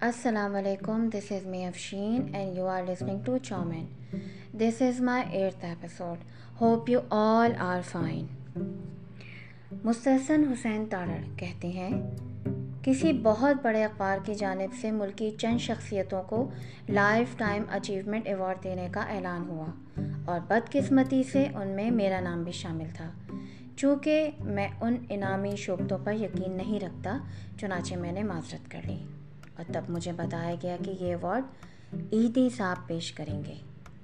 السلام علیکم this is me Afshin and you are listening to chowmein this is my eighth episode hope you all are fine Mustahsan Hussain Tarar کہتے ہیں، کسی بہت بڑے اخبار کی جانب سے ملکی چند شخصیتوں کو لائف ٹائم اچیومنٹ ایوارڈ دینے کا اعلان ہوا اور بدقسمتی سے ان میں میرا نام بھی شامل تھا۔ چونکہ میں ان انعامی شعبتوں پر یقین نہیں رکھتا، چنانچہ میں نے معذرت کر لی۔ اور تب مجھے بتایا گیا کہ یہ ایوارڈ عیدی صاحب پیش کریں گے۔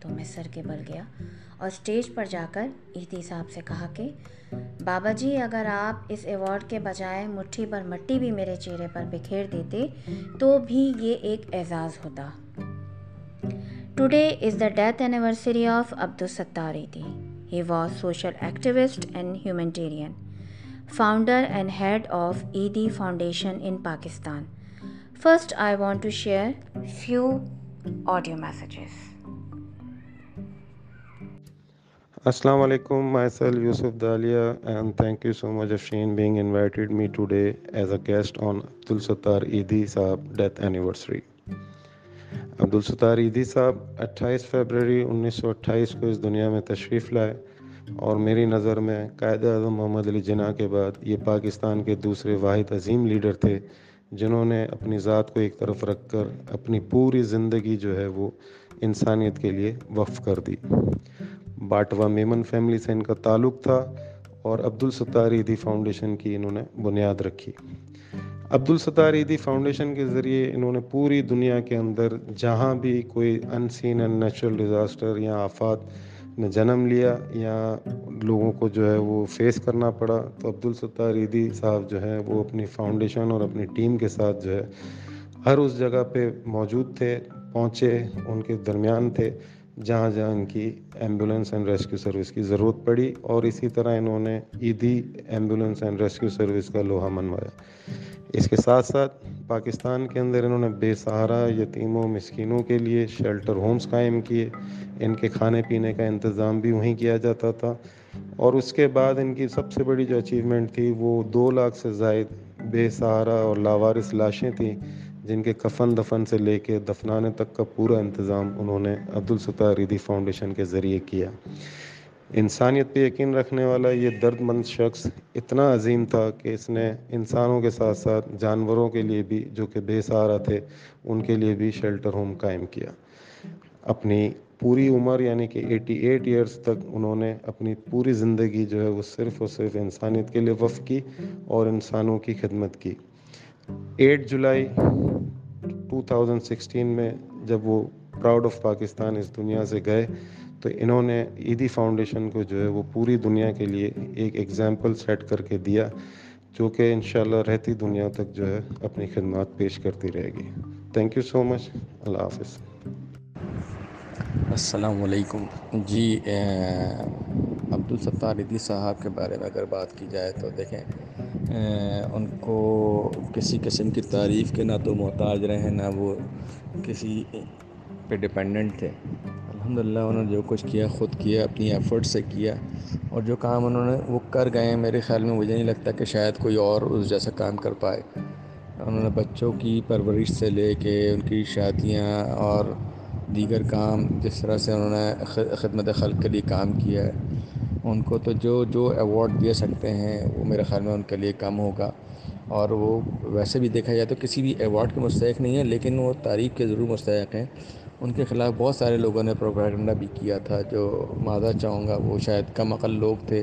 تو میں سر کے بل گیا اور اسٹیج پر جا کر عیدی صاحب سے کہا کہ، بابا جی اگر آپ اس ایوارڈ کے بجائے مٹھی پر مٹی بھی میرے چہرے پر بکھیر دیتے، تو بھی یہ ایک اعزاز ہوتا۔ Today is the death anniversary of Abdul Sattar Edhi. He was social activist and humanitarian founder and head of Edhi foundation in Pakistan First, I want to share few audio messages. Assalamu alaikum, myself Yusuf Dalia, and thank you so much Afshin being invited me today as a guest on Abdul Sattar Eidi Saab death anniversary. عبد الستار عیدی صاحب اٹھائیس February انیس سو اٹھائیس کو اس دنیا میں تشریف لائے اور میری نظر میں قائد اعظم محمد علی جناح کے بعد یہ پاکستان کے دوسرے واحد عظیم لیڈر تھے جنہوں نے اپنی ذات کو ایک طرف رکھ کر اپنی پوری زندگی جو ہے وہ انسانیت کے لیے وقف کر دی۔ باٹوا میمن فیملی سے ان کا تعلق تھا اور عبد الستار عیدی فاؤنڈیشن کی انہوں نے بنیاد رکھی۔ عبد الستار عیدی فاؤنڈیشن کے ذریعے انہوں نے پوری دنیا کے اندر جہاں بھی کوئی انسین اینڈ نیچرل ڈیزاسٹر یا آفات نے جنم لیا یا لوگوں کو جو ہے وہ فیس کرنا پڑا، تو عبدالستار عیدی صاحب جو ہے وہ اپنی فاؤنڈیشن اور اپنی ٹیم کے ساتھ جو ہے ہر اس جگہ پہ موجود تھے، پہنچے، ان کے درمیان تھے، جہاں جہاں ان کی ایمبولینس اینڈ ریسکیو سروس کی ضرورت پڑی اور اسی طرح انہوں نے Edhi ambulance and rescue service کا لوہا منوایا۔ اس کے ساتھ ساتھ پاکستان کے اندر انہوں نے بے سہارا یتیموں، مسکینوں کے لیے شیلٹر ہومز قائم کیے۔ ان کے کھانے پینے کا انتظام بھی وہیں کیا جاتا تھا۔ اور اس کے بعد ان کی سب سے بڑی جو اچیومنٹ تھی، وہ دو لاکھ سے زائد بے سہارا اور لاوارث لاشیں تھیں، جن کے کفن دفن سے لے کے دفنانے تک کا پورا انتظام انہوں نے عبدالستار عیدی فاؤنڈیشن کے ذریعے کیا۔ انسانیت پہ یقین رکھنے والا یہ درد مند شخص اتنا عظیم تھا کہ اس نے انسانوں کے ساتھ ساتھ جانوروں کے لیے بھی، جو کہ بے سہارا تھے، ان کے لیے بھی شیلٹر ہوم قائم کیا۔ اپنی پوری عمر یعنی کہ ایٹی ایٹ ایئرس تک، انہوں نے اپنی پوری زندگی جو ہے وہ صرف اور صرف انسانیت کے لیے وف کی اور انسانوں کی خدمت کی۔ Eight July two thousand sixteen میں جب وہ پراؤڈ آف پاکستان اس دنیا سے گئے تو انہوں نے عیدی فاؤنڈیشن کو جو ہے وہ پوری دنیا کے لیے ایک ایگزامپل سیٹ کر کے دیا، جو کہ انشاءاللہ رہتی دنیا تک جو ہے اپنی خدمات پیش کرتی رہے گی۔ تھینک یو سو مچ اللہ حافظ۔ السلام علیکم۔ جی عبدالستار عیدی صاحب کے بارے میں اگر بات کی جائے تو دیکھیں ان کو کسی قسم کی تعریف کے نہ تو محتاج رہے، نہ وہ کسی پہ ڈپینڈنٹ تھے۔ الحمد للہ انہوں نے جو کچھ کیا، خود کیا، اپنی ایفرٹ سے کیا اور جو کام انہوں نے، وہ کر گئے ہیں۔ میرے خیال میں مجھے نہیں لگتا کہ شاید کوئی اور اس جیسا کام کر پائے۔ انہوں نے بچوں کی پرورش سے لے کے ان کی شادیاں اور دیگر کام، جس طرح سے انہوں نے خدمت خلق کے لیے کام کیا ہے، ان کو تو جو جو ایوارڈ دے سکتے ہیں، وہ میرے خیال میں ان کے لیے کم ہوگا۔ اور وہ ویسے بھی دیکھا جائے تو کسی بھی ایوارڈ کے مستحق نہیں ہے لیکن وہ تاریخ کے ضرور مستحق ہیں۔ ان کے خلاف بہت سارے لوگوں نے پروپیگنڈا بھی کیا تھا، جو معذرت چاہوں گا، وہ شاید کم عقل لوگ تھے،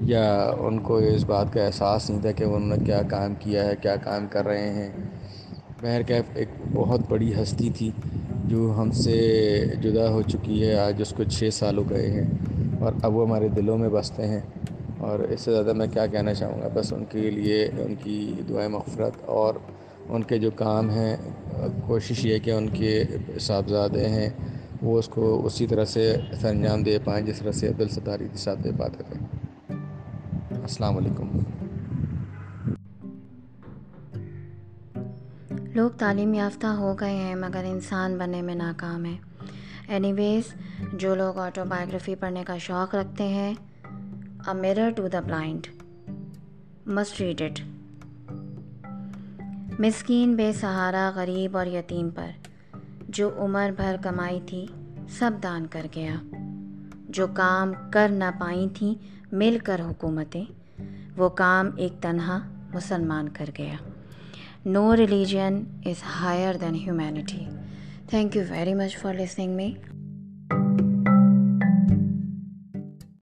یا ان کو اس بات کا احساس نہیں تھا کہ انہوں نے کیا کام کیا ہے، کیا کام کر رہے ہیں۔ بہرکیف ایک بہت بڑی ہستی تھی، جو ہم سے جدا ہو چکی ہے، آج اس کو چھ سال ہو گئے ہیں، اور اب وہ ہمارے دلوں میں بستے ہیں۔ اور اس سے زیادہ میں کیا کہنا چاہوں گا؟ بس ان کے لیے ان کی دعائیں مغفرت اور ان کے جو کام ہیں، کوشش یہ کہ ان کے صاحبزادے ہیں، وہ اس کو اسی طرح سے سر انجام دے پائیں، جس طرح سے عبدالستار عیدی صاحب دے پاتے تھے السلام علیکم۔ لوگ تعلیم یافتہ ہو گئے ہیں، مگر انسان بننے میں ناکام ہیں اینی ویز جو لوگ آٹو بایوگرافی پڑھنے کا شوق رکھتے ہیں mirror to the blind must read it مسکین، بے سہارا، غریب اور یتیم پر۔ جو عمر بھر کمائی تھی، سب دان کر گیا۔ جو کام کر نہ پائی تھیں مل کر حکومتیں۔ وہ کام ایک تنہا مسلمان کر گیا۔ No religion is higher than humanity thank you very much for listening me